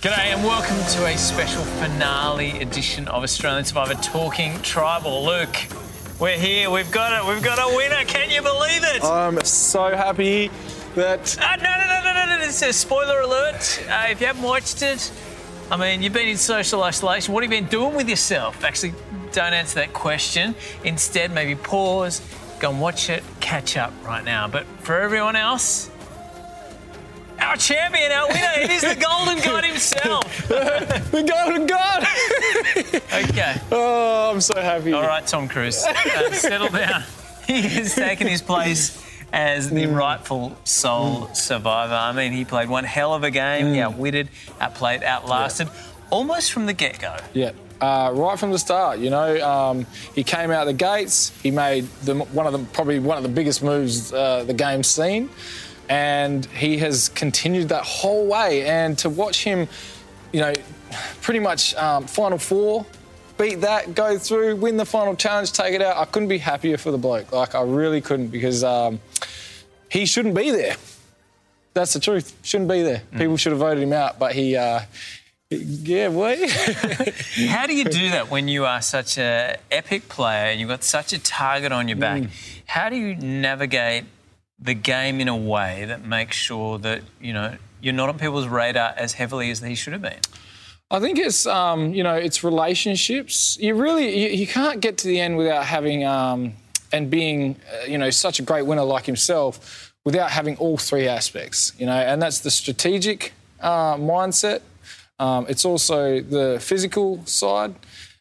G'day and welcome to a special finale edition of Australian Survivor Talking Tribal. Luke, we're here. We've got it. We've got a winner. Can you believe it? I'm so happy that. Uh, no, no, no, no, no, no. It's a spoiler alert. Uh, if you haven't watched it, I mean, you've been in social isolation. What have you been doing with yourself? Actually, don't answer that question. Instead, maybe pause, go and watch it, catch up right now. But for everyone else, our champion, our winner, it is the Golden God himself. the Golden God! okay. Oh, I'm so happy. All right, Tom Cruise, uh, settle down. He has taken his place as the rightful sole survivor. I mean, he played one hell of a game. He outwitted, outplayed, outlasted, almost from the get-go. Yeah. Uh, right from the start, you know, um, he came out the gates. He made the, one of the probably one of the biggest moves uh, the game's seen, and he has continued that whole way. And to watch him, you know, pretty much um, final four, beat that, go through, win the final challenge, take it out. I couldn't be happier for the bloke. Like I really couldn't because um, he shouldn't be there. That's the truth. Shouldn't be there. People should have voted him out, but he. Uh, yeah, boy. How do you do that when you are such an epic player and you've got such a target on your back? How do you navigate the game in a way that makes sure that you know you're not on people's radar as heavily as he should have been? I think it's um, you know it's relationships. You really you, you can't get to the end without having um, and being uh, you know such a great winner like himself without having all three aspects. You know, and that's the strategic uh, mindset. Um, it's also the physical side,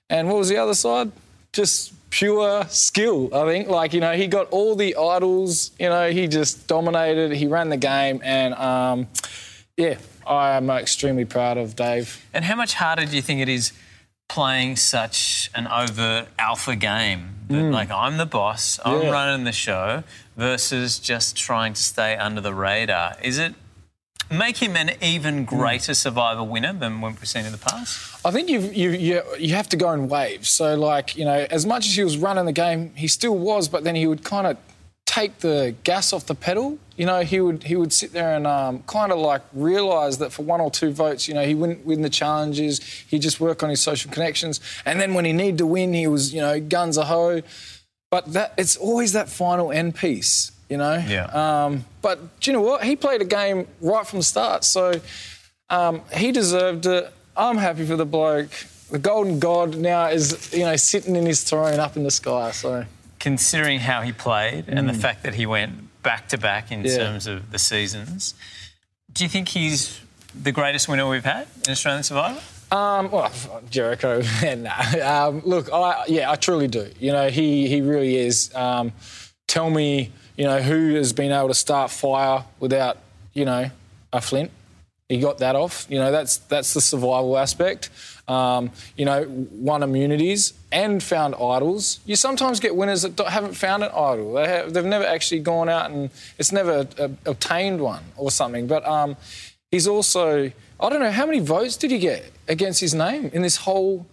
and what was the other side? Just pure skill. I think like you know he got all the idols. You know he just dominated. He ran the game, and um, yeah, I am extremely proud of Dave. And how much harder do you think it is playing such an overt alpha game? That, Like, I'm the boss, I'm Yeah. running the show, versus just trying to stay under the radar. Is it make him an even greater survivor winner than what we've seen in the past? I think you you you have to go in waves. So like you know, as much as he was running the game, he still was, but then he would kind of take the gas off the pedal. You know, he would he would sit there and um, kind of like realise that for one or two votes, you know, he wouldn't win the challenges. He'd just work on his social connections, and then when he needed to win, he was you know guns a ho. But that it's always that final end piece. You know. Yeah. Um, but do you know what? He played a game right from the start, so um, he deserved it. I'm happy for the bloke. The golden god now is, you know, sitting in his throne up in the sky. So Considering how he played and the fact that he went back to back in Yeah. terms of the seasons, do you think he's the greatest winner we've had in Australian Survivor? Um, well, Jericho, nah. Um, look, I yeah, I truly do. You know, he he really is. Um, tell me, you know, who has been able to start fire without, you know, a flint? He got that off. You know, that's that's the survival aspect. Um, you know, won immunities and found idols. You sometimes get winners that haven't found an idol. They have, they've never actually gone out and it's never uh, obtained one or something. But um, he's also, I don't know, how many votes did he get against his name in this whole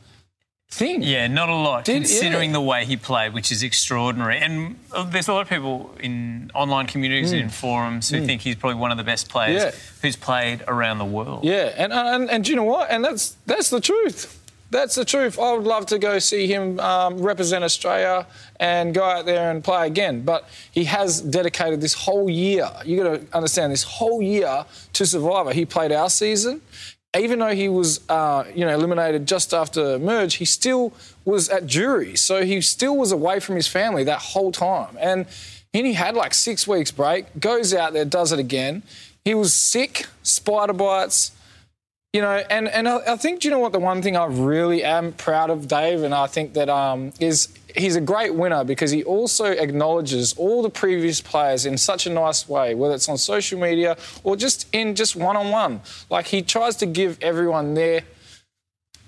thing? Yeah, not a lot, Did- considering yeah. the way he played, which is extraordinary. And uh, there's a lot of people in online communities and in forums who think he's probably one of the best players Mm. Yeah. who's played around the world. Yeah, and, and and do you know what? And that's that's the truth. That's the truth. I would love to go see him um, represent Australia and go out there and play again. But he has dedicated this whole year. You got to understand this whole year to Survivor. He played our season. Even though he was, uh, you know, eliminated just after merge, he still was at jury. So he still was away from his family that whole time. And he had like six weeks break. Goes out there, does it again. He was sick, spider bites. You know, and, and I, I think, do you know what, the one thing I really am proud of Dave, and I think that um, is he's a great winner because he also acknowledges all the previous players in such a nice way, whether it's on social media or just in just one on one. Like he tries to give everyone their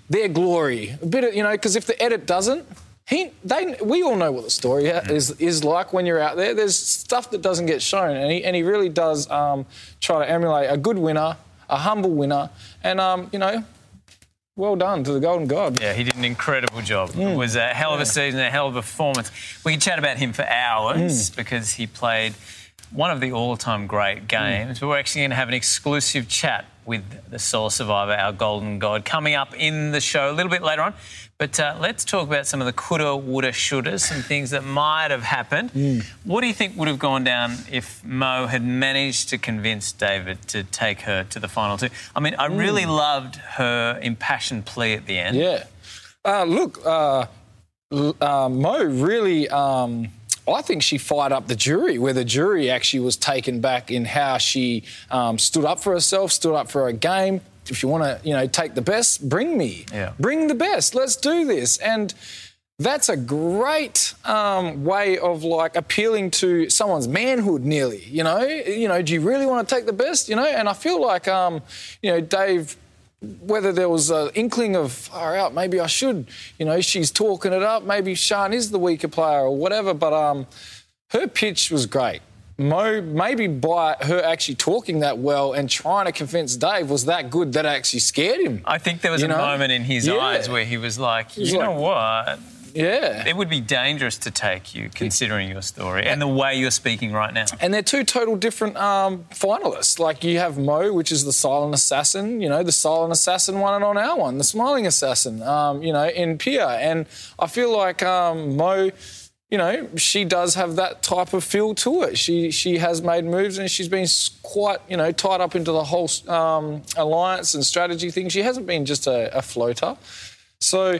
their glory, a bit of you know, because if the edit doesn't, he they we all know what the story is is like when you're out there. There's stuff that doesn't get shown, and he and he really does um, try to emulate a good winner, a humble winner, and um, you know, well done to the Golden God. Yeah, he did an incredible job. It mm. was a hell of a season, a hell of a performance. We could chat about him for hours mm. because he played one of the all-time great mm. games. But we're actually going to have an exclusive chat with the Soul Survivor, our golden god, coming up in the show a little bit later on. But uh, let's talk about some of the coulda, woulda, shoulda, some things that might have happened. What do you think would have gone down if Mo had managed to convince David to take her to the final two? I mean, I really loved her impassioned plea at the end. Yeah. Uh, look, uh, uh, Mo really, um, I think she fired up the jury, where the jury actually was taken back in how she um, stood up for herself, stood up for her game. If you want to, you know, take the best, bring me. Yeah. Bring the best. Let's do this. And that's a great um, way of like appealing to someone's manhood, nearly. You know, you know, do you really want to take the best? You know, and I feel like, um, you know, Dave whether there was an inkling of far out, maybe I should, you know, she's talking it up. Maybe Sharn is the weaker player or whatever. But um, her pitch was great. Mo, maybe by her actually talking that well and trying to convince Dave was that good that actually scared him. I think there was You a know? moment in his Yeah. eyes where he was like, was you know like- what? Yeah. It would be dangerous to take you, considering your story and the way you're speaking right now. And they're two total different um, finalists. Like you have Mo, which is the silent assassin. You know, the silent assassin won it on our one, the smiling assassin. Um, you know, in Pia, and I feel like um, Mo. You know, she does have that type of feel to it. She she has made moves and she's been quite you know tied up into the whole um, alliance and strategy thing. She hasn't been just a, a floater. So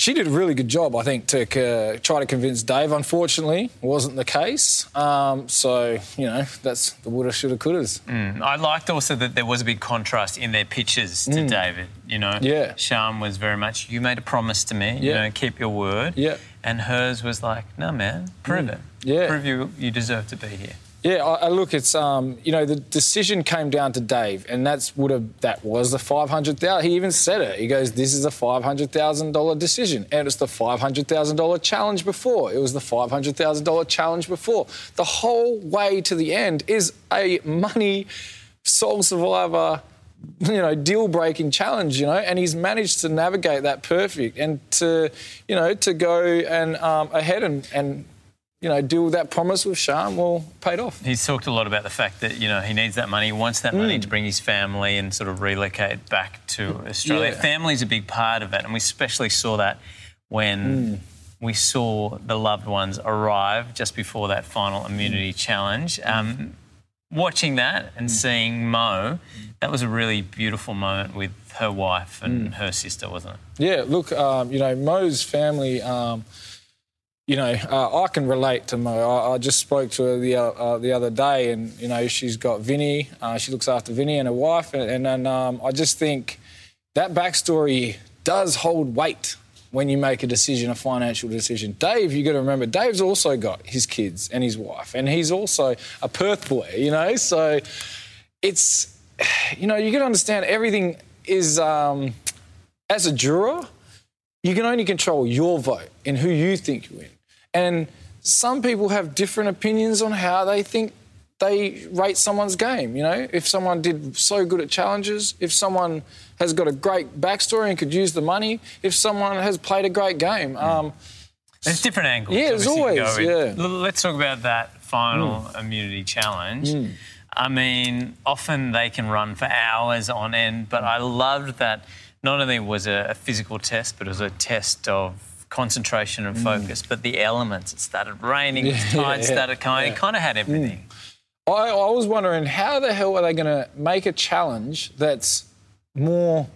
she did a really good job, I think, to uh, try to convince Dave. Unfortunately, wasn't the case. Um, so you know, that's the woulda, shoulda, couldas. I liked also that there was a big contrast in their pitches to David. You know, Mm. Yeah. Sharn was very much, you made a promise to me, you know, keep your word. Yeah. And hers was like, no, man, prove it. Yeah. Prove you, you deserve to be here. Yeah, I, I look, it's um, you know, the decision came down to Dave, and that's would have that was the five hundred thousand. He even said it. He goes, "This is a five hundred thousand dollar decision," and it's the five hundred thousand dollar challenge before. It was the five hundred thousand dollar challenge before. The whole way to the end is a money soul survivor. You know, deal breaking challenge, you know, and he's managed to navigate that perfect and to, you know, to go and um, ahead and, and you know, deal with that promise with Sharn, well, paid off. He's talked a lot about the fact that, you know, he needs that money, he wants that money to bring his family and sort of relocate back to Australia. Yeah. Family's a big part of it, and we especially saw that when we saw the loved ones arrive just before that final immunity challenge. Um, watching that and seeing Mo, that was a really beautiful moment with her wife and her sister, wasn't it? Yeah, look, um, you know, Mo's family, um, you know, uh, I can relate to Mo. I, I just spoke to her the, uh, uh, the other day, and, you know, she's got Vinny. Uh, she looks after Vinny and her wife. And, and, and um, I just think that backstory does hold weight when you make a decision, a financial decision. Dave, you got to remember, Dave's also got his kids and his wife, and he's also a Perth boy, you know? So it's, you know, you to understand everything is, um, as a juror, you can only control your vote and who you think you win. And some people have different opinions on how they think they rate someone's game. You know, if someone did so good at challenges, if someone has got a great backstory and could use the money, if someone has played a great game. Mm. Um, There's different angles. Yeah, there's always, yeah. Let's talk about that final mm. immunity challenge. Mm. I mean, often they can run for hours on end, but I loved that not only was it a physical test, but it was a test of concentration and focus. But the elements, it started raining, it was Yeah, started kind, yeah. it kind of had everything. I, I was wondering how the hell are they going to make a challenge that's more,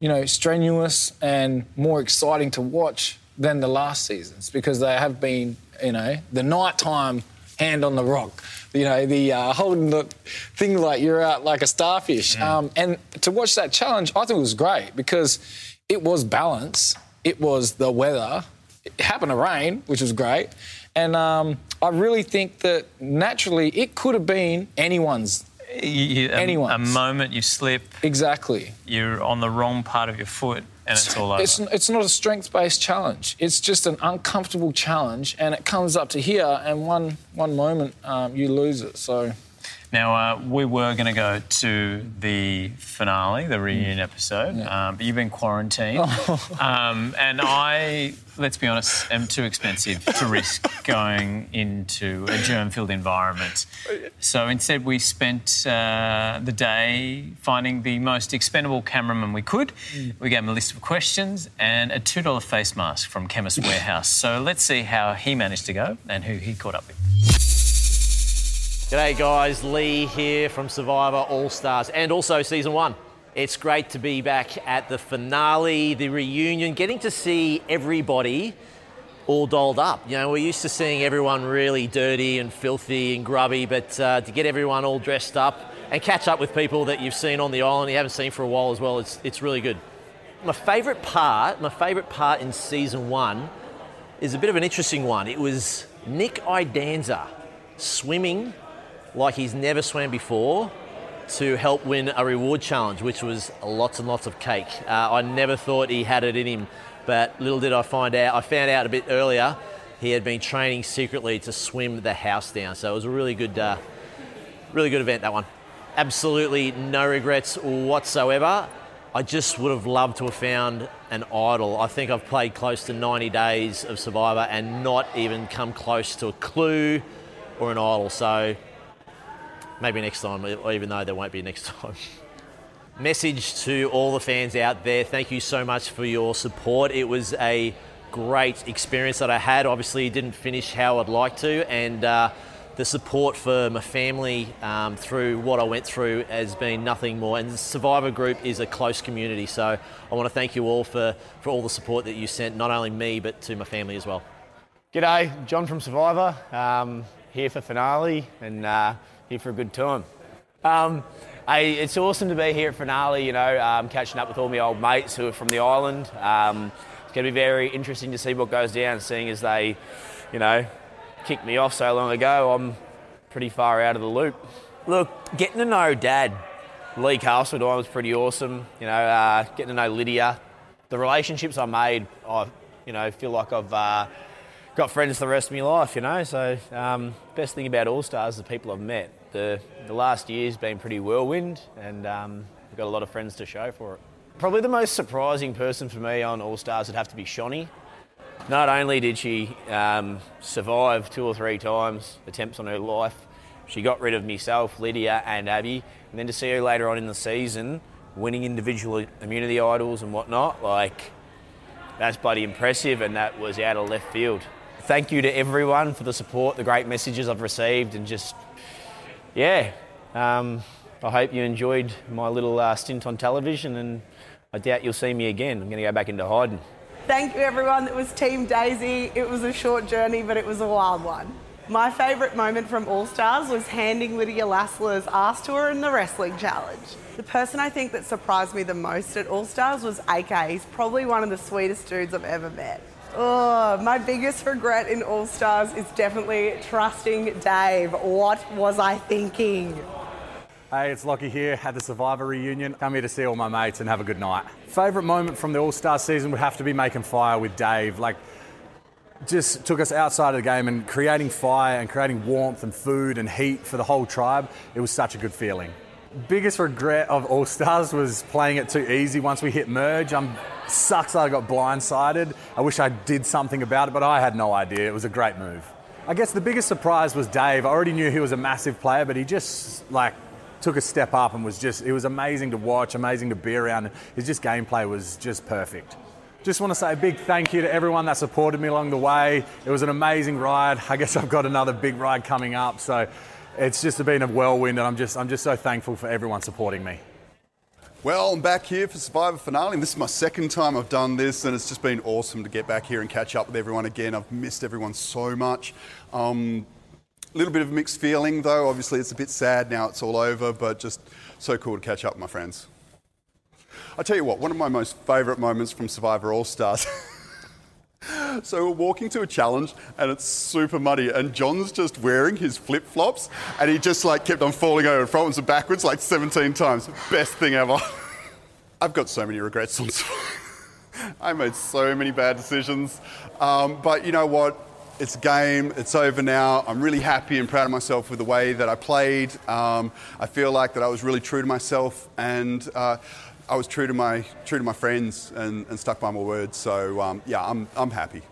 you know, strenuous and more exciting to watch than the last seasons because they have been, you know, the nighttime hand on the rock, you know, the uh, holding the thing like you're out like a starfish. Um, and to watch that challenge, I think it was great because it was balance, it was the weather, it happened to rain, which was great. And um, I really think that naturally it could have been anyone's. You- you- a, a moment you slip, Exactly. you're on the wrong part of your foot, and it's all over. It's, it's not a strength based challenge. It's just an uncomfortable challenge, and it comes up to here, and one, one moment um, you lose it. So, Now, uh, we were going to go to the finale, the reunion episode, um, but you've been quarantined. Um, and I, let's be honest, am too expensive to risk going into a germ filled environment. So instead, we spent uh, the day finding the most expendable cameraman we could. We gave him a list of questions and a $2 face mask from Chemist Warehouse. So let's see how he managed to go and who he caught up with. G'day guys, Lee here from Survivor All Stars and also season one. It's great to be back at the finale, the reunion, getting to see everybody all dolled up. You know, we're used to seeing everyone really dirty and filthy and grubby, but uh, to get everyone all dressed up and catch up with people that you've seen on the island, you haven't seen for a while as well, it's, it's really good. My favourite part, my favourite part in season one is a bit of an interesting one. It was Nick Iadanza swimming like he's never swam before to help win a reward challenge, which was lots and lots of cake. Uh, I never thought he had it in him, but little did I find out. I found out a bit earlier he had been training secretly to swim the house down. So it was a really good, uh, really good event that one. Absolutely no regrets whatsoever. I just would have loved to have found an idol. I think I've played close to 90 days of Survivor and not even come close to a clue or an idol. So maybe next time, even though there won't be next time. Message to all the fans out there thank you so much for your support. It was a great experience that I had. Obviously, didn't finish how I'd like to, and uh, the support for my family um, through what I went through has been nothing more. And the Survivor Group is a close community, so I want to thank you all for, for all the support that you sent, not only me, but to my family as well. G'day, John from Survivor, um, here for finale and uh, here for a good time. Um, I, it's awesome to be here at finale, you know, um, catching up with all my old mates who are from the island. Um, it's going to be very interesting to see what goes down, seeing as they, you know, kicked me off so long ago. I'm pretty far out of the loop. Look, getting to know Dad, Lee Carseldine, was pretty awesome. You know, uh, getting to know Lydia, the relationships I made, I, you know, feel like I've uh, got friends the rest of my life. You know, so um, best thing about All Stars is the people I've met. The the last year's been pretty whirlwind, and um, I've got a lot of friends to show for it. Probably the most surprising person for me on All Stars would have to be Shonee. Not only did she um, survive two or three times attempts on her life, she got rid of myself, Lydia, and Abby, and then to see her later on in the season winning individual immunity idols and whatnot, like that's bloody impressive, and that was out of left field. Thank you to everyone for the support, the great messages I've received, and just yeah, um, I hope you enjoyed my little uh, stint on television, and I doubt you'll see me again. I'm going to go back into hiding. Thank you, everyone. That was Team Daisy. It was a short journey, but it was a wild one. My favourite moment from All Stars was handing Lydia Lassila's ass to her in the wrestling challenge. The person I think that surprised me the most at All Stars was AK. He's probably one of the sweetest dudes I've ever met. Oh, my biggest regret in All Stars is definitely trusting Dave. What was I thinking? Hey, it's Lockie here at the Survivor reunion. Come here to see all my mates and have a good night. Favourite moment from the All Star season would have to be making fire with Dave. Like, just took us outside of the game and creating fire and creating warmth and food and heat for the whole tribe. It was such a good feeling. Biggest regret of All Stars was playing it too easy once we hit merge. I'm sucks that I got blindsided. I wish I did something about it, but I had no idea. It was a great move. I guess the biggest surprise was Dave. I already knew he was a massive player, but he just like took a step up and was just it was amazing to watch, amazing to be around. His just gameplay was just perfect. Just want to say a big thank you to everyone that supported me along the way. It was an amazing ride. I guess I've got another big ride coming up, so it's just been a whirlwind, and I'm just I'm just so thankful for everyone supporting me. Well, I'm back here for Survivor Finale. This is my second time I've done this, and it's just been awesome to get back here and catch up with everyone again. I've missed everyone so much. A um, little bit of a mixed feeling, though. Obviously, it's a bit sad now it's all over, but just so cool to catch up with my friends. I tell you what, one of my most favourite moments from Survivor All Stars. So we're walking to a challenge and it's super muddy and John's just wearing his flip flops and he just like kept on falling over frontwards and backwards like 17 times. Best thing ever. I've got so many regrets on I made so many bad decisions. Um, but you know what? it's a game. It's over now. I'm really happy and proud of myself with the way that I played. Um, I feel like that I was really true to myself and. Uh, I was true to my true to my friends and, and stuck by my words. So um, yeah, I'm I'm happy.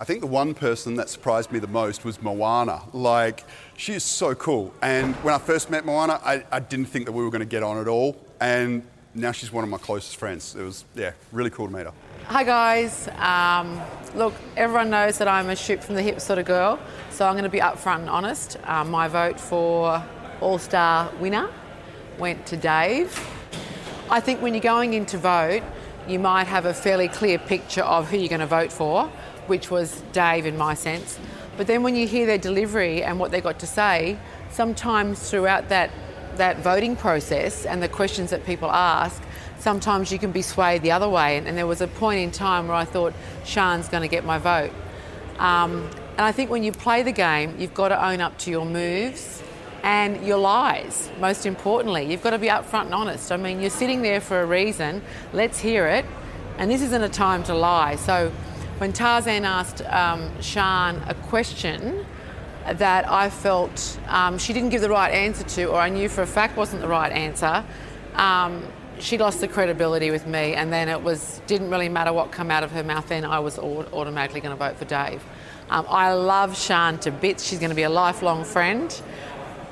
I think the one person that surprised me the most was Moana. Like, she is so cool. And when I first met Moana, I, I didn't think that we were going to get on at all. And now she's one of my closest friends. It was, yeah, really cool to meet her. Hi guys. Um, look, everyone knows that I'm a shoot from the hip sort of girl, so I'm going to be upfront and honest. Uh, my vote for All Star winner went to Dave. I think when you're going in to vote, you might have a fairly clear picture of who you're going to vote for, which was Dave in my sense. But then when you hear their delivery and what they got to say, sometimes throughout that that voting process and the questions that people ask, sometimes you can be swayed the other way. And, and there was a point in time where I thought Sharn's going to get my vote. Um, and I think when you play the game, you've got to own up to your moves and your lies, most importantly. You've got to be upfront and honest. I mean, you're sitting there for a reason. Let's hear it. And this isn't a time to lie. So when Tarzan asked um, Sharn a question, that I felt um, she didn't give the right answer to, or I knew for a fact wasn't the right answer, um, she lost the credibility with me, and then it was didn't really matter what come out of her mouth. Then I was automatically going to vote for Dave. Um, I love Sharn to bits. She's going to be a lifelong friend,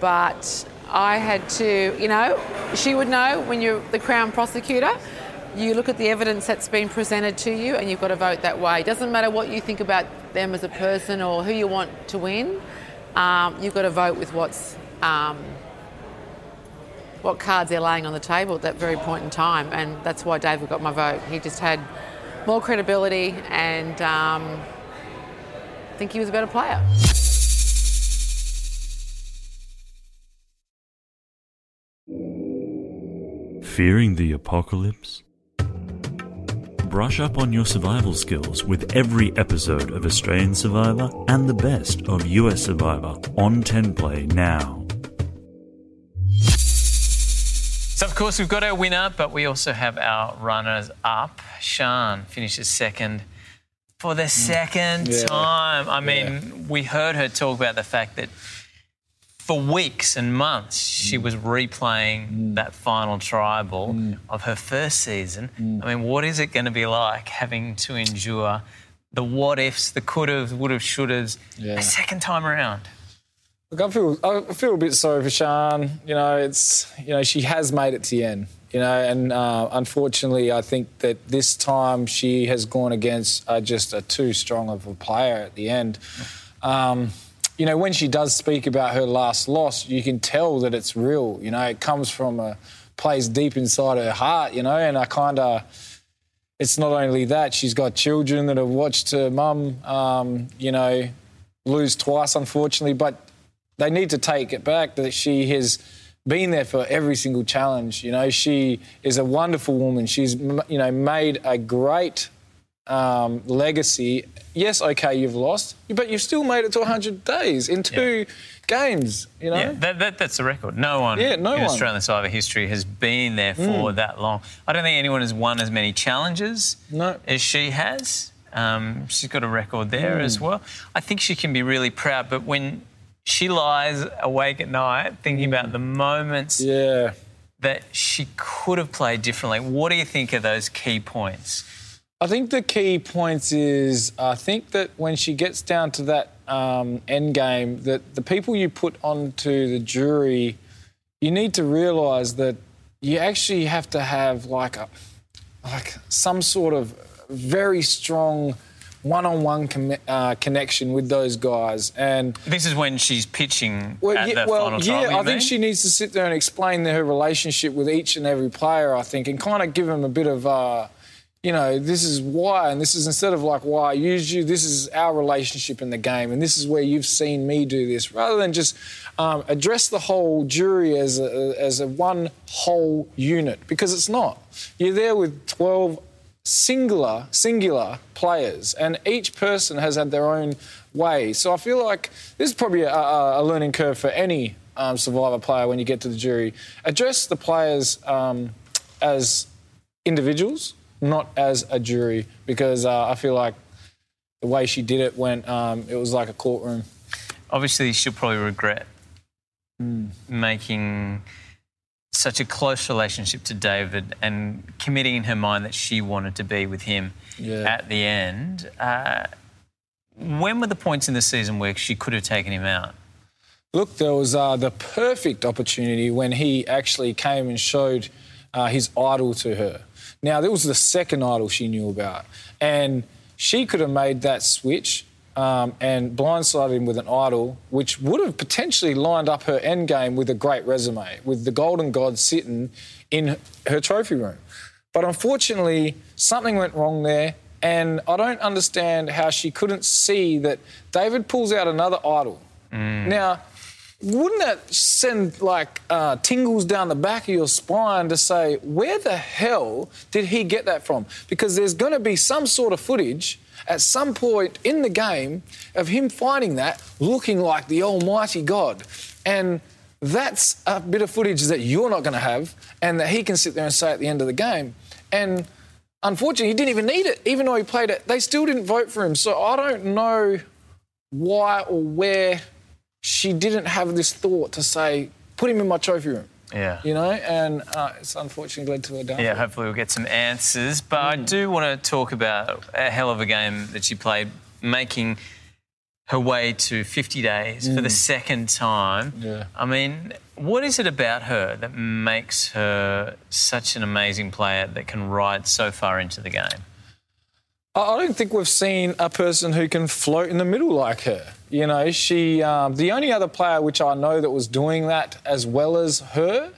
but I had to, you know, she would know when you're the Crown prosecutor. You look at the evidence that's been presented to you, and you've got to vote that way. It doesn't matter what you think about them as a person or who you want to win um, you've got to vote with what's um, what cards they're laying on the table at that very point in time, and that's why David got my vote. He just had more credibility, and um, I think he was a better player. Fearing the apocalypse? Brush up on your survival skills with every episode of Australian Survivor and the best of US Survivor on 10play now. So, of course, we've got our winner, but we also have our runners up. Sharn finishes second for the second Yeah. time. I mean, we heard her talk about the fact that for weeks and months she was replaying that final tribal of her first season. I mean, what is it going to be like having to endure the what ifs, the could have, would have, should haves Yeah. a second time around? Look, I feel I feel a bit sorry for Sharn. You know, it's you know she has made it to the end. You know, and uh, unfortunately, I think that this time she has gone against uh, just a too strong of a player at the end. Um, you know, when she does speak about her last loss, you can tell that it's real. You know, it comes from a place deep inside her heart. You know, and I kind of it's not only that she's got children that have watched her mum, um, you know, lose twice, unfortunately. But they need to take it back that she has been there for every single challenge. You know, she is a wonderful woman. She's you know made a great um, legacy. Yes, okay, you've lost, but you've still made it to 100 days in two games. You know, Yeah, that, that, that's the record. No one Yeah, no in one. Australian Survivor history has been there for that long. I don't think anyone has won as many challenges No. as she has. Um, she's got a record there Mm. as well. I think she can be really proud, but when she lies awake at night thinking about the moments Mm. yeah. that she could have played differently, what do you think are those key points? I think the key points is I think that when she gets down to that um, end game, that the people you put onto the jury, you need to realise that you actually have to have like a like some sort of very strong one-on-one com- uh, connection with those guys and This is when she's pitching well, at yeah, well, final yeah, I think she needs to sit there and explain her relationship with each and every player. I think, and kind of give them a bit of, uh, you know, this is why, and this is instead of like why I used you. This is our relationship in the game, and this is where you've seen me do this, rather than just um, address the whole jury as a, as a one whole unit because it's not. You're there with twelve singular singular players and each person has had their own way so i feel like this is probably a, a a learning curve for any um, survivor player when you get to the jury address the players um, as individuals not as a jury because uh, i feel like the way she did it when um, it was like a courtroom. Obviously, she'll probably regret making such a close relationship to David and committing in her mind that she wanted to be with him Yeah. at the end. Uh, when were the points in the season where she could have taken him out? Look, there was uh, the perfect opportunity when he actually came and showed uh, his idol to her. Now, there was the second idol she knew about, and she could have made that switch um, and blindsided him with an idol, which would have potentially lined up her end game with a great resume, with the Golden God sitting in her trophy room. But unfortunately, something went wrong there, and I don't understand how she couldn't see that David pulls out another idol. Now, wouldn't that send like uh, tingles down the back of your spine to say, where the hell did he get that from? Because there's going to be some sort of footage at some point in the game of him finding that looking like the Almighty God. And that's a bit of footage that you're not going to have and that he can sit there and say at the end of the game. And unfortunately, he didn't even need it. Even though he played it, they still didn't vote for him. So I don't know why or where she didn't have this thought to say, put him in my trophy room. Yeah. You know, and uh, it's unfortunately led to a downfall. Yeah, hopefully we'll get some answers. But I do want to talk about a hell of a game that she played, making her way to 50 days for the second time. Yeah. I mean, what is it about her that makes her such an amazing player that can ride so far into the game? I don't think we've seen a person who can float in the middle like her. You know, she um, the only other player which I know that was doing that as well as her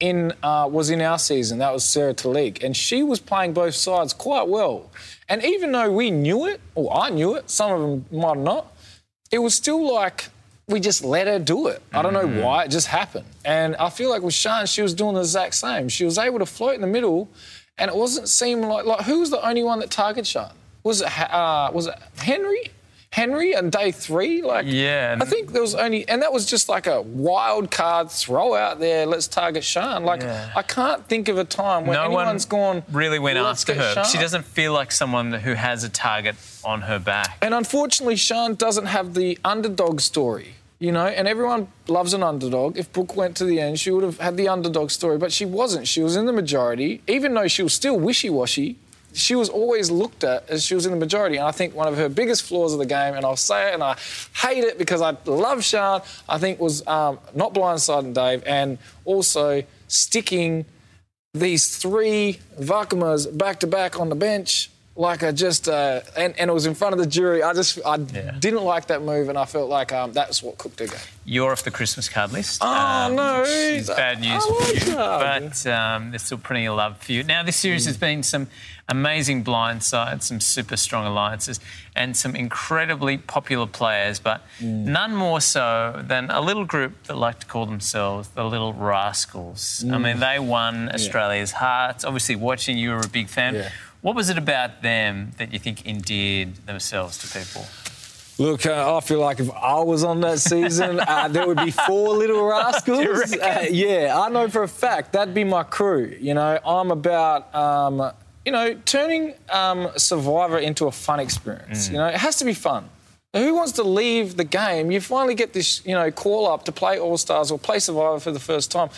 in uh, was in our season. That was Sarah Tilleke, and she was playing both sides quite well. And even though we knew it, or I knew it, some of them might not, it was still like we just let her do it. I don't know why, it just happened. And I feel like with Sharn, she was doing the exact same. She was able to float in the middle, and it wasn't seem like like who was the only one that targeted Sharn? Was it uh, was it Henry? Henry on day three, like Yeah, I think there was only, and that was just like a wild card throw out there. Let's target Sharn. Like Yeah. I can't think of a time when no one anyone's gone really went after her. Sharn." She doesn't feel like someone who has a target on her back. And unfortunately, Sharn doesn't have the underdog story, you know, and everyone loves an underdog. If Brooke went to the end, she would have had the underdog story, but she wasn't. She was in the majority, even though she was still wishy washy. She was always looked at as she was in the majority. And I think one of her biggest flaws of the game, and I'll say it and I hate it because I love Sharn, I think was um, not blindsiding Dave and also sticking these three Vakamas back to back on the bench. Like I just, uh, and, and it was in front of the jury. I just, I Yeah. didn't like that move, and I felt like um, that's what cooked her game. You're off the Christmas card list. Oh, no. It's bad news I for like you. that. But um, there's still plenty of love for you. Now, this series has been some amazing blindsides, some super strong alliances, and some incredibly popular players, but none more so than a little group that like to call themselves the Little Rascals. I mean, they won Australia's hearts. Obviously, watching you were a big fan. Yeah. What was it about them that you think endeared themselves to people? Look, uh, I feel like if I was on that season, uh, there would be four little rascals. Uh, yeah, I know for a fact that'd be my crew. You know, I'm about, um, you know, turning um, Survivor into a fun experience. You know, it has to be fun. Who wants to leave the game? You finally get this, you know, call up to play All Stars or play Survivor for the first time.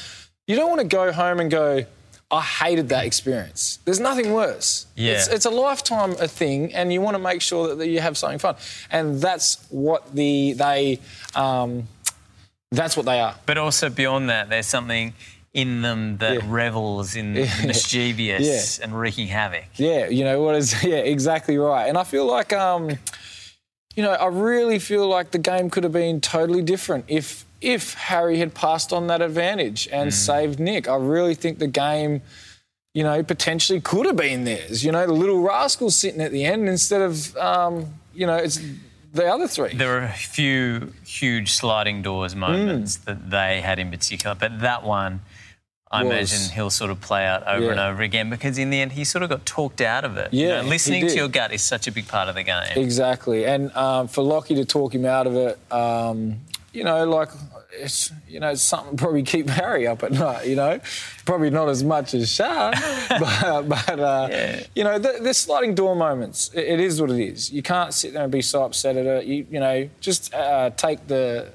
You don't want to go home and go, I hated that experience. There's nothing worse. Yeah. It's, it's a lifetime a thing, and you want to make sure that, that you have something fun. And that's what the they, um, that's what they are. But also beyond that, there's something in them that Yeah. revels in the mischievous and wreaking havoc. Yeah, you know what is? Yeah, exactly right. And I feel like, um, you know, I really feel like the game could have been totally different if if Harry had passed on that advantage and saved Nick. I really think the game, you know, potentially could have been theirs. You know, the little rascals sitting at the end instead of, um, you know, it's the other three. There were a few huge sliding doors moments Mm. that they had in particular, but that one, I Was. imagine he'll sort of play out over and over again because in the end he sort of got talked out of it. You Yeah, know, he listening to your gut is such a big part of the game. Exactly. And um, for Lockie to talk him out of it, um, you know, like it's you know it's something probably keep Harry up at night. You know, probably not as much as Shah, but, but uh, you know, th- there's sliding door moments. It, it is what it is. You can't sit there and be so upset at it. You you know, just uh, take the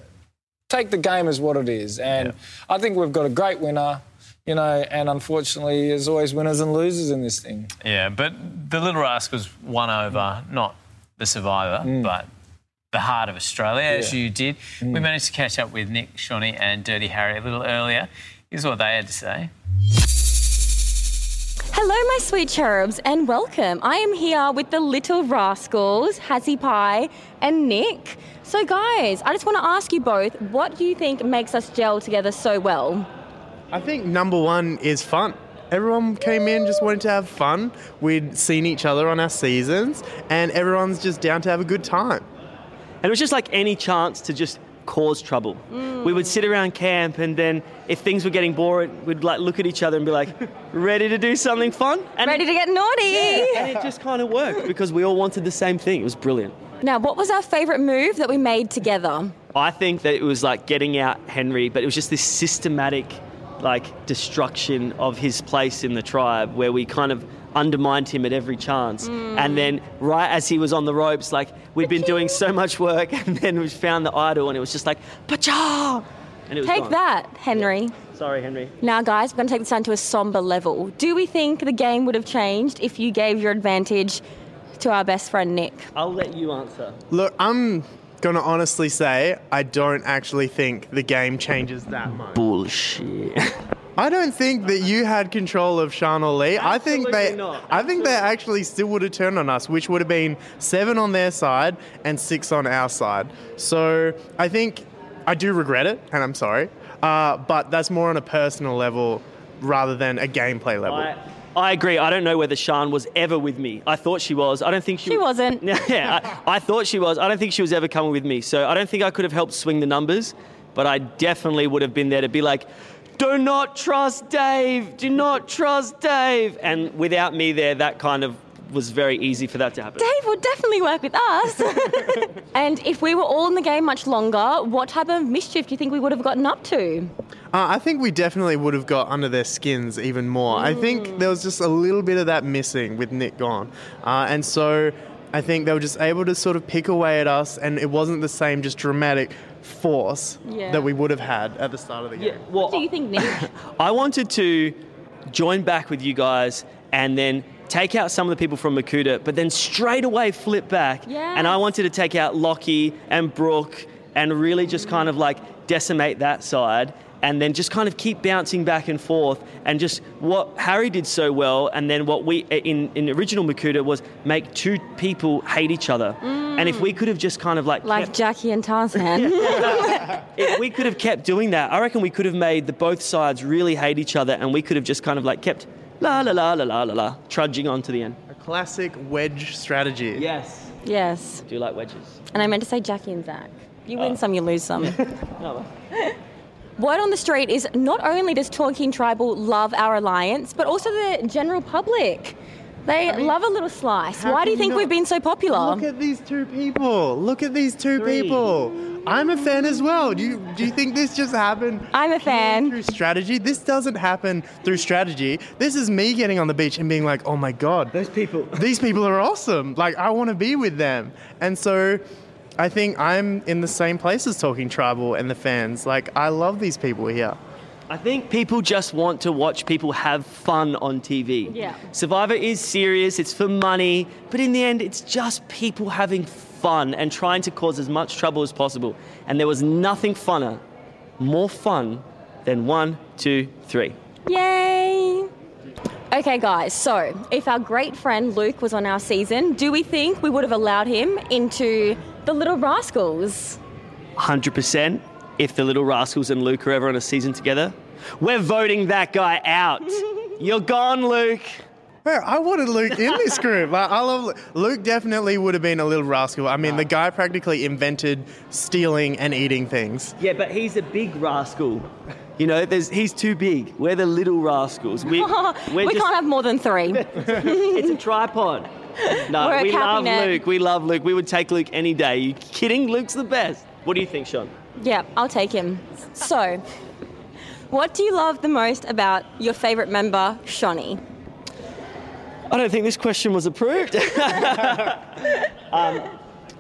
take the game as what it is. And I think we've got a great winner. You know, and unfortunately, there's always winners and losers in this thing. Yeah, but the Little Rascals won over not the survivor, mm. but the heart of Australia, as Yeah. you did. Mm. We managed to catch up with Nick, Shonee, and Dirty Harry a little earlier. Here's what they had to say. Hello, my sweet cherubs, and welcome. I am here with the Little Rascals, Hazzy Pie, and Nick. So, guys, I just want to ask you both what do you think makes us gel together so well? I think number one is fun. Everyone came in just wanted to have fun. We'd seen each other on our seasons, and everyone's just down to have a good time. And it was just like any chance to just cause trouble. Mm. We would sit around camp, and then if things were getting boring, we'd like look at each other and be like, "Ready to do something fun?" And Ready to get naughty? and it just kind of worked because we all wanted the same thing. It was brilliant. Now, what was our favourite move that we made together? I think that it was like getting out Henry, but it was just this systematic, like destruction of his place in the tribe, where we kind of undermined him at every chance. Hmm. And then, right as he was on the ropes, like we'd been doing so much work, and then we found the idol, and it was just like, pacha! And it was Take gone. that, Henry. Sorry, Henry. Now, guys, we're going to take this down to a somber level. Do we think the game would have changed if you gave your advantage to our best friend Nick? I'll let you answer. Look, I'm gonna honestly say I don't actually think the game changes that much. Bullshit. I don't think that you had control of Sharn or Lee. I think they, not. I think they actually still would have turned on us, which would have been seven on their side and six on our side. So I think I do regret it, and I'm sorry, uh, but that's more on a personal level rather than a gameplay level. I, I agree. I don't know whether Sharn was ever with me. I thought she was. I don't think she, She wasn't. yeah, I, I thought she was. I don't think she was ever coming with me. So I don't think I could have helped swing the numbers, but I definitely would have been there to be like, do not trust Dave. Do not trust Dave. And without me there, that kind of was very easy for that to happen. Dave would definitely work with us. and if we were all in the game much longer, what type of mischief do you think we would have gotten up to? Uh, I think we definitely would have got under their skins even more. I think there was just a little bit of that missing with Nick gone. Uh, and so I think they were just able to sort of pick away at us, and it wasn't the same just dramatic force Yeah. that we would have had at the start of the game. Yeah, well, Do you think, Nick? I wanted to join back with you guys and then take out some of the people from Mokuta, but then straight away flip back. And I wanted to take out Lockie and Brooke and really just kind of like decimate that side. And then just kind of keep bouncing back and forth, and just what Harry did so well, and then what we eh, in in original Mokuta was make two people hate each other. And if we could have just kind of like Like kept- Jackie and Tarzan. if we could have kept doing that, I reckon we could have made the both sides really hate each other, and we could have just kind of like kept la la la la la la la trudging on to the end. A classic wedge strategy. Yes. yes. Do you like wedges? And I meant to say Jackie and Zach. You win oh. some, you lose some. No. Word on the street is not only does Talking Tribal love our alliance, but also the general public. They love a little slice. Why do you you think not- we've been so popular? Look at these two people. Look at these two Three. people. I'm a fan as well. Do you do you think this just happened? I'm a fan. Through strategy, this doesn't happen through strategy. This is me getting on the beach and being like, "Oh my god, Those people. these people are awesome. Like I want to be with them." And so I think I'm in the same place as Talking Tribal and the fans. Like I love these people here. I think people just want to watch people have fun on TV. Yeah. Survivor is serious, it's for money, but in the end, it's just people having fun and trying to cause as much trouble as possible. And there was nothing funner, more fun than one, two, three. Yay! Okay, guys, so if our great friend Luke was on our season, do we think we would have allowed him into the Little Rascals? 100% if the Little Rascals and Luke are ever on a season together. We're voting that guy out. You're gone, Luke. Yeah, I wanted Luke in this group. Like, I love Luke. Luke. Definitely would have been a little rascal. I mean, the guy practically invented stealing and eating things. Yeah, but he's a big rascal. You know, there's, he's too big. We're the little rascals. We, we we're just, can't have more than three. it's a tripod. No, We're we love cabinet. Luke. We love Luke. We would take Luke any day. you kidding? Luke's the best. What do you think, Sean? Yeah, I'll take him. So, what do you love the most about your favourite member, Shonee? I don't think this question was approved. um,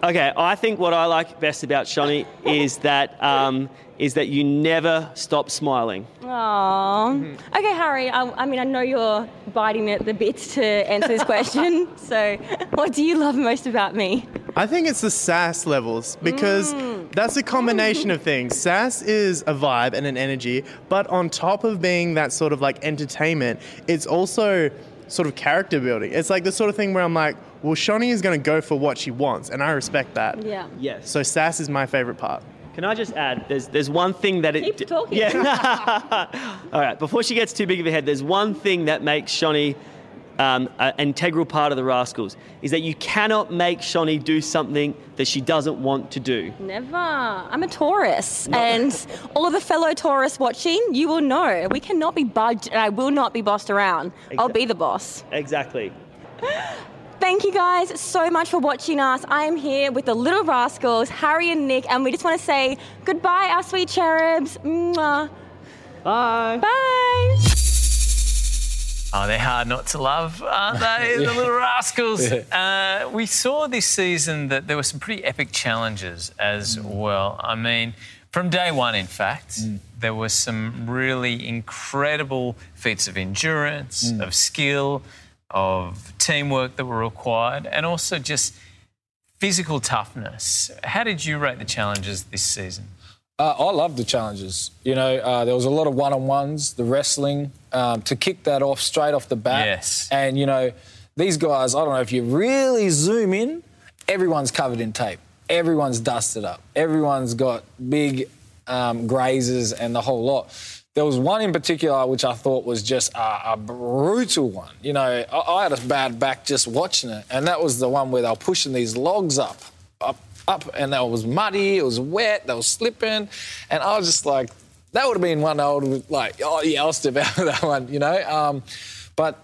okay, I think what I like best about Shonee is that um, is that you never stop smiling. Aww. Okay, Harry. I, I mean, I know you're biting at the bits to answer this question. so, what do you love most about me? I think it's the sass levels because that's a combination of things. Sass is a vibe and an energy, but on top of being that sort of like entertainment, it's also sort of character building. It's like the sort of thing where I'm like, well, Shonee is going to go for what she wants, and I respect that. Yeah. Yes. So sass is my favorite part. Can I just add? There's there's one thing that it. Keep talking. Yeah. All right. Before she gets too big of a head, there's one thing that makes Shonee um, an integral part of the Rascals is that you cannot make Shonee do something that she doesn't want to do. Never. I'm a Taurus, and all of the fellow Taurus watching, you will know we cannot be budged, and I will not be bossed around. I'll be the boss. Exactly. Thank you guys so much for watching us. I am here with the Little Rascals, Harry and Nick, and we just want to say goodbye, our sweet cherubs. Mwah. Bye. Bye. Oh, they're hard not to love, aren't they? The little rascals. Uh, we saw this season that there were some pretty epic challenges as mm. well. I mean, from day one, in fact, mm. there were some really incredible feats of endurance, mm. of skill, of teamwork that were required, and also just physical toughness. How did you rate the challenges this season? Uh, I love the challenges. You know, uh, there was a lot of one-on-ones, the wrestling, um, to kick that off straight off the bat. Yes. And you know, these guys. I don't know if you really zoom in, everyone's covered in tape. Everyone's dusted up. Everyone's got big um, grazes and the whole lot. There was one in particular which I thought was just a, a brutal one. You know, I, I had a bad back just watching it, and that was the one where they were pushing these logs up, up, up, and that was muddy. It was wet. They were slipping, and I was just like, that would have been one I would have like, oh yeah, I'll step out of that one. You know, um, but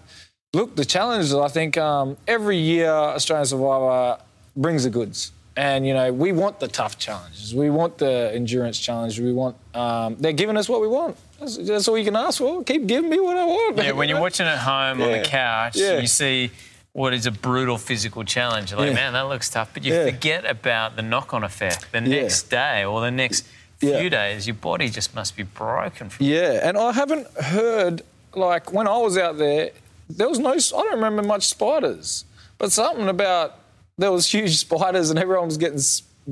look, the challenges. I think um, every year Australian Survivor brings the goods. And you know we want the tough challenges. We want the endurance challenge. We want. Um, they're giving us what we want. That's, that's all you can ask for. Keep giving me what I want. Yeah, when you're watching at home on the couch, Yeah. you see what is a brutal physical challenge. You're like, Yeah. man, that looks tough. But you Yeah. forget about the knock on effect. The Yeah. next day or the next few days, your body just must be broken from Yeah, and I haven't heard like when I was out there, there was no. I don't remember much spiders, but something about there was huge spiders and everyone was getting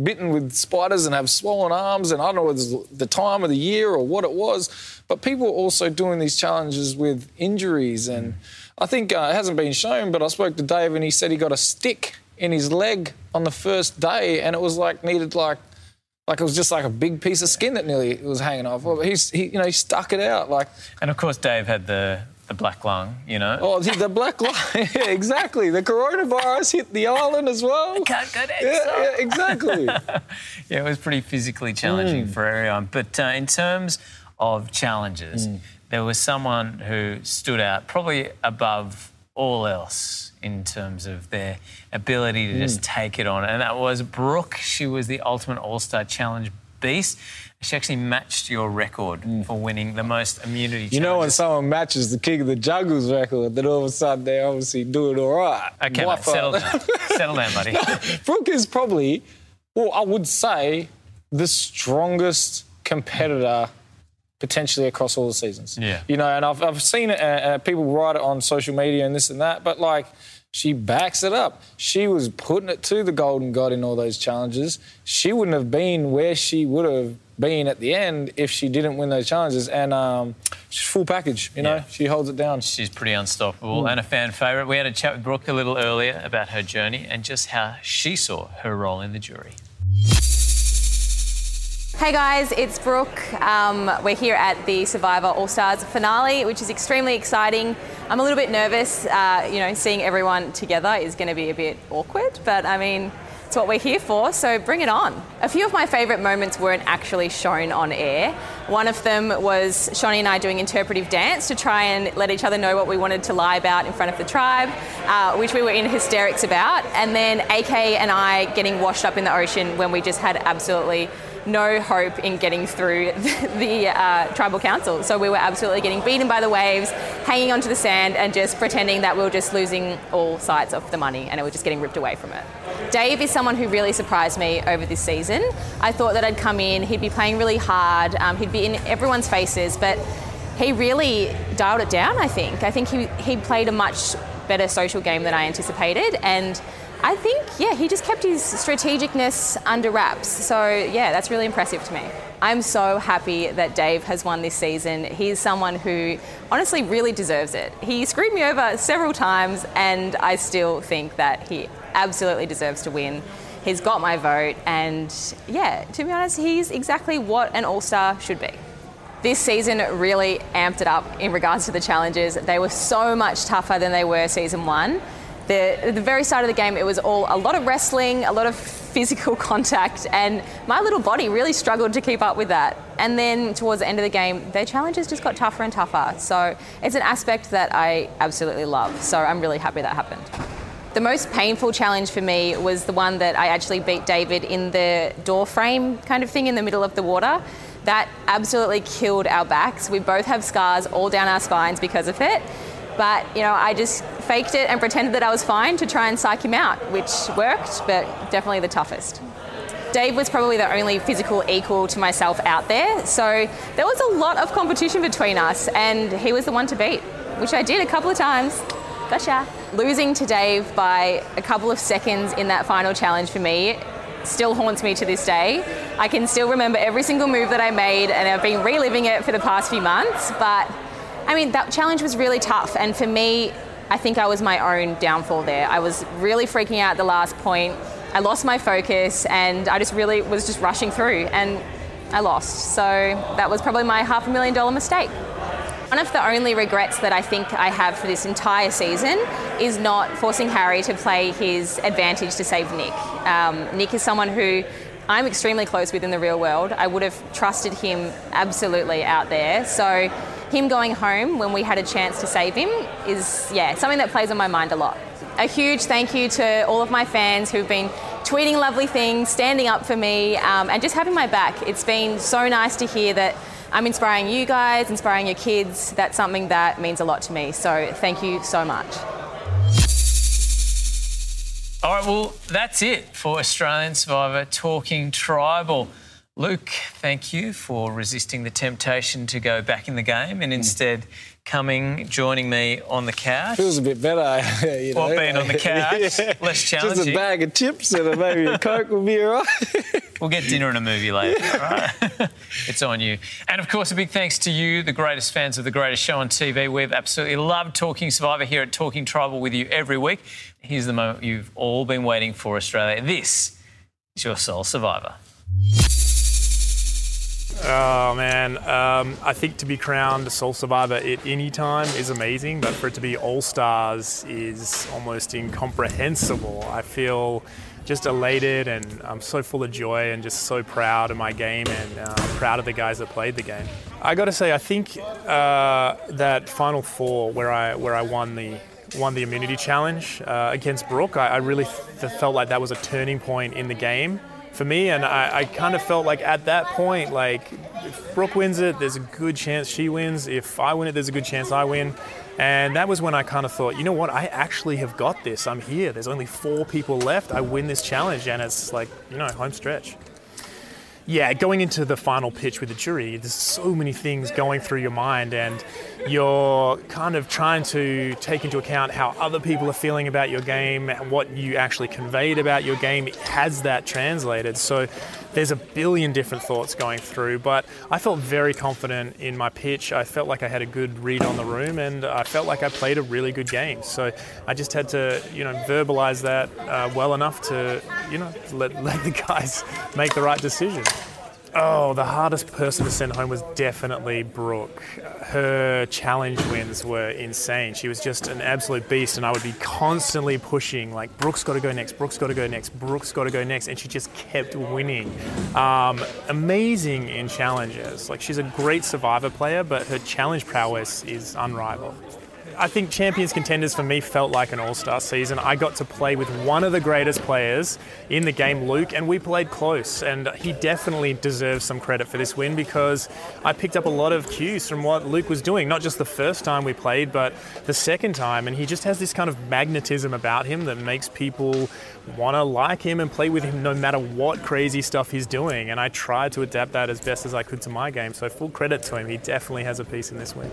bitten with spiders and have swollen arms and I don't know whether it the time of the year or what it was, but people were also doing these challenges with injuries and mm. I think uh, it hasn't been shown, but I spoke to Dave and he said he got a stick in his leg on the first day and it was like needed like like it was just like a big piece of skin that nearly was hanging off. Well, He's, he, you know, he stuck it out like. And of course, Dave had the, the black lung, you know. Oh, the, black line. yeah, exactly. The coronavirus hit the island as well. Can't go to Yeah, yeah, exactly. yeah, it was pretty physically challenging for everyone. But uh, in terms of challenges, there was someone who stood out probably above all else in terms of their ability to just hmm. take it on, and that was Brooke. She was the ultimate All Star Challenge beast. She actually matched your record hmm. for winning the most immunity. Challenges you know when someone matches the King of the Jungles record, then all of a sudden they obviously do it all right. Okay, mate, settle down. settle down, buddy. Brooke is probably, well, I would say, the strongest competitor potentially across all the seasons. Yeah. You know, and I've, I've seen it, uh, uh, people write it on social media and this and that, but like, she backs it up. She was putting it to the Golden God in all those challenges. She wouldn't have been where she would have been at the end if she didn't win those challenges. And um, she's full package, you know, Yeah. she holds it down. She's pretty unstoppable Mm. and a fan favourite. We had a chat with Brooke a little earlier about her journey and just how she saw her role in the jury. Hey guys, it's Brooke. Um, we're here at the Survivor All Stars finale, which is extremely exciting. I'm a little bit nervous. Uh, you know, seeing everyone together is going to be a bit awkward, but I mean, it's what we're here for, so bring it on. A few of my favourite moments weren't actually shown on air. One of them was Shonee and I doing interpretive dance to try and let each other know what we wanted to lie about in front of the tribe, uh, which we were in hysterics about. And then AK and I getting washed up in the ocean when we just had absolutely no hope in getting through the, uh, tribal council. So we were absolutely getting beaten by the waves, hanging onto the sand, and just pretending that we were just losing all sides of the money and it was just getting ripped away from it. Dave is someone who really surprised me over this season. I thought that I'd come in, he'd be playing really hard, um, he'd be in everyone's faces, but he really dialed it down, I think. I think he, he played a much better social game than I anticipated. And I think, yeah, he just kept his strategicness under wraps. So, yeah, that's really impressive to me. I'm so happy that Dave has won this season. He's someone who honestly really deserves it. He screwed me over several times, and I still think that he absolutely deserves to win. He's got my vote, and yeah, to be honest, he's exactly what an all star should be. This season really amped it up in regards to the challenges. They were so much tougher than they were season one. The, the very start of the game, it was all a lot of wrestling, a lot of physical contact, and my little body really struggled to keep up with that. And then towards the end of the game, their challenges just got tougher and tougher. So it's an aspect that I absolutely love. So I'm really happy that happened. The most painful challenge for me was the one that I actually beat David in the door frame kind of thing in the middle of the water. That absolutely killed our backs. We both have scars all down our spines because of it. But, you know, I just faked it and pretended that I was fine to try and psych him out, which worked, but definitely the toughest. Dave was probably the only physical equal to myself out there, so there was a lot of competition between us, and he was the one to beat, which I did a couple of times. Gotcha. Losing to Dave by a couple of seconds in that final challenge for me still haunts me to this day. I can still remember every single move that I made, and I've been reliving it for the past few months. But I mean, that challenge was really tough, and for me, I think I was my own downfall there. I was really freaking out at the last point. I lost my focus, and I just really was just rushing through, and I lost. So that was probably my half a million dollar mistake. One of the only regrets that I think I have for this entire season is not forcing Harry to play his advantage to save Nick. Um, Nick is someone who I'm extremely close with in the real world. I would have trusted him absolutely out there. So him going home when we had a chance to save him is, yeah, something that plays on my mind a lot. A huge thank you to all of my fans who've been tweeting lovely things, standing up for me, um, and just having my back. It's been so nice to hear that I'm inspiring you guys, inspiring your kids. That's something that means a lot to me. So thank you so much. All right, well, that's it for Australian Survivor Talking Tribal. Luke, thank you for resisting the temptation to go back in the game and hmm. instead coming, joining me on the couch. Feels a bit better, you know. What, being on the couch? Less challenging. Just a bag of chips and maybe a Coke will be all right. We'll get dinner and a movie later, all right? it's on you. And of course, a big thanks to you, the greatest fans of the greatest show on TV. We've absolutely loved Talking Survivor here at Talking Tribal with you every week. Here's the moment you've all been waiting for, Australia. This is your sole Survivor. Oh man, um, I think to be crowned a Sole Survivor at any time is amazing, but for it to be All Stars is almost incomprehensible. I feel just elated and I'm so full of joy and just so proud of my game and uh, proud of the guys that played the game. I got to say, I think uh, that Final Four where I where I won the won the immunity challenge uh, against Brooke, I, I really th- felt like that was a turning point in the game for me. And I, I kind of felt like at that point, like if Brooke wins it, there's a good chance she wins. If I win it, there's a good chance I win. And that was when I kind of thought, you know what, I actually have got this. I'm here. There's only four people left. I win this challenge, and it's like, you know, home stretch. Yeah, going into the final pitch with the jury, there's so many things going through your mind, and you're kind of trying to take into account how other people are feeling about your game, what you actually conveyed about your game. Has that translated? So there's a billion different thoughts going through, but I felt very confident in my pitch. I felt like I had a good read on the room, and I felt like I played a really good game. So I just had to, you know, verbalize that uh, well enough to, you know, let, let the guys make the right decision. Oh, the hardest person to send home was definitely Brooke. Her challenge wins were insane. She was just an absolute beast, and I would be constantly pushing, like, Brooke's got to go next, Brooke's got to go next, Brooke's got to go next, and she just kept winning. Um, amazing in challenges. Like, she's a great survivor player, but her challenge prowess is unrivaled. I think Champions Contenders for me felt like an all star season. I got to play with one of the greatest players in the game, Luke, and we played close. And he definitely deserves some credit for this win because I picked up a lot of cues from what Luke was doing, not just the first time we played, but the second time. And he just has this kind of magnetism about him that makes people want to like him and play with him no matter what crazy stuff he's doing. And I tried to adapt that as best as I could to my game. So full credit to him. He definitely has a piece in this win.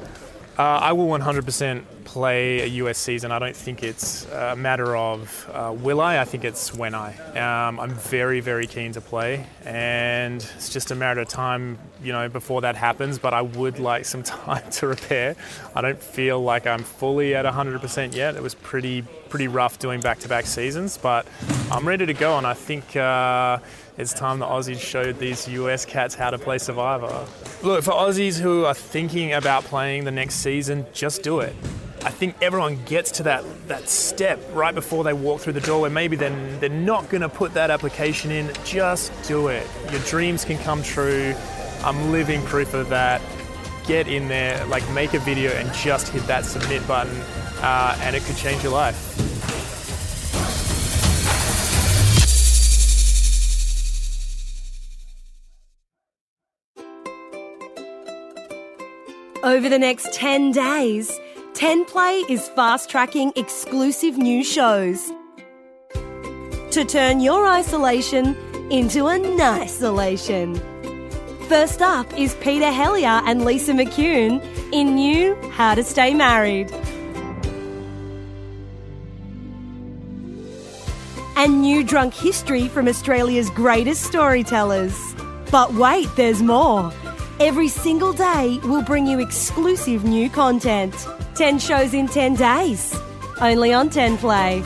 Uh, I will 100% play a US season. I don't think it's a matter of uh, will I. I think it's when I. Um, I'm very, very keen to play, and it's just a matter of time, you know, before that happens. But I would like some time to repair. I don't feel like I'm fully at 100% yet. It was pretty, pretty rough doing back-to-back seasons, but I'm ready to go, and I think. Uh, it's time the Aussies showed these US cats how to play Survivor. Look, for Aussies who are thinking about playing the next season, just do it. I think everyone gets to that, that step right before they walk through the door where maybe they're, they're not going to put that application in. Just do it. Your dreams can come true. I'm living proof of that. Get in there, like make a video and just hit that submit button, uh, and it could change your life. Over the next 10 days, 10 Play is fast tracking exclusive new shows to turn your isolation into a isolation. First up is Peter Hellier and Lisa McCune in new How to Stay Married. And new drunk history from Australia's greatest storytellers. But wait, there's more. Every single day, we'll bring you exclusive new content. 10 shows in 10 days. Only on 10 Play.